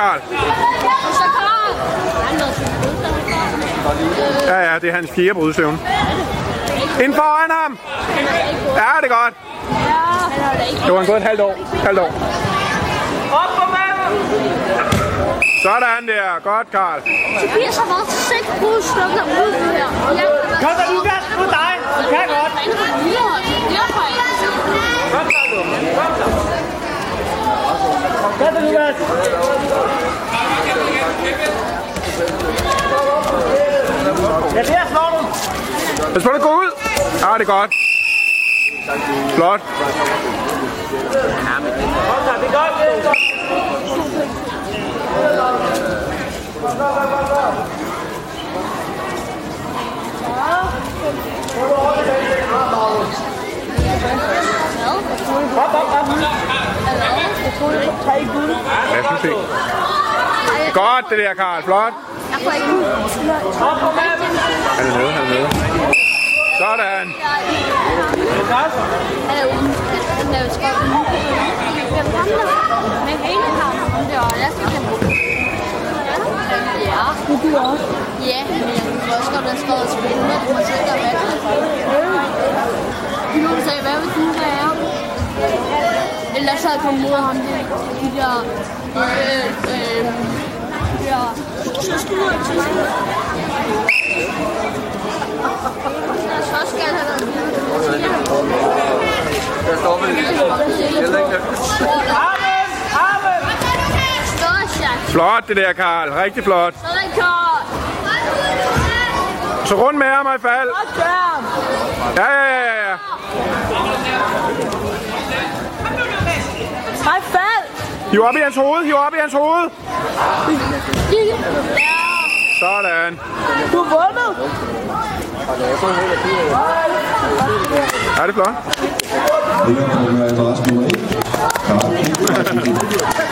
Karl. Ja, ja, det er hans fjerde brudsøvn. Ind foran ham! Ja, det er godt. Det var en godt halvt år. Halvt år. Op på manden! Sådan der. Godt, Karl. Tobias har været seks brudsøvner ude her. Kom så, Lukas. Nu dig. Du kan godt. Ja, der slår du! Pas på, det går ud. Ja, det er godt. Flot. Er godt! Det er godt. Op, op, op! Guld. Lad os se. Godt, det der, Karl. Flot. Jeg får ikke ud. Han er med, han er. Sådan. Han er ude. Han er jo skrevet. Hvem hele ham. Om det var, jeg skal have Ja. Du også? Ja, men jeg kunne også godt have skrevet spændende. Det må sikkert være det. Nu sagde, hvad vil du være? Ellers havde jeg kommet mod ham, de, de der... Øh, øh. Så skulle jeg til mig. Så skal han have Der står vel heller ikke Armen! Armen! Større Flot, det der, Karl. Rigtig flot. Så er det kort. Så rundt med ham, i fald. Ja, ja, ja, ja. Nej, fald! Hiv op i hans hoved, hiv op i hans hoved! Sådan. Du har vundet! Ja, det er flot.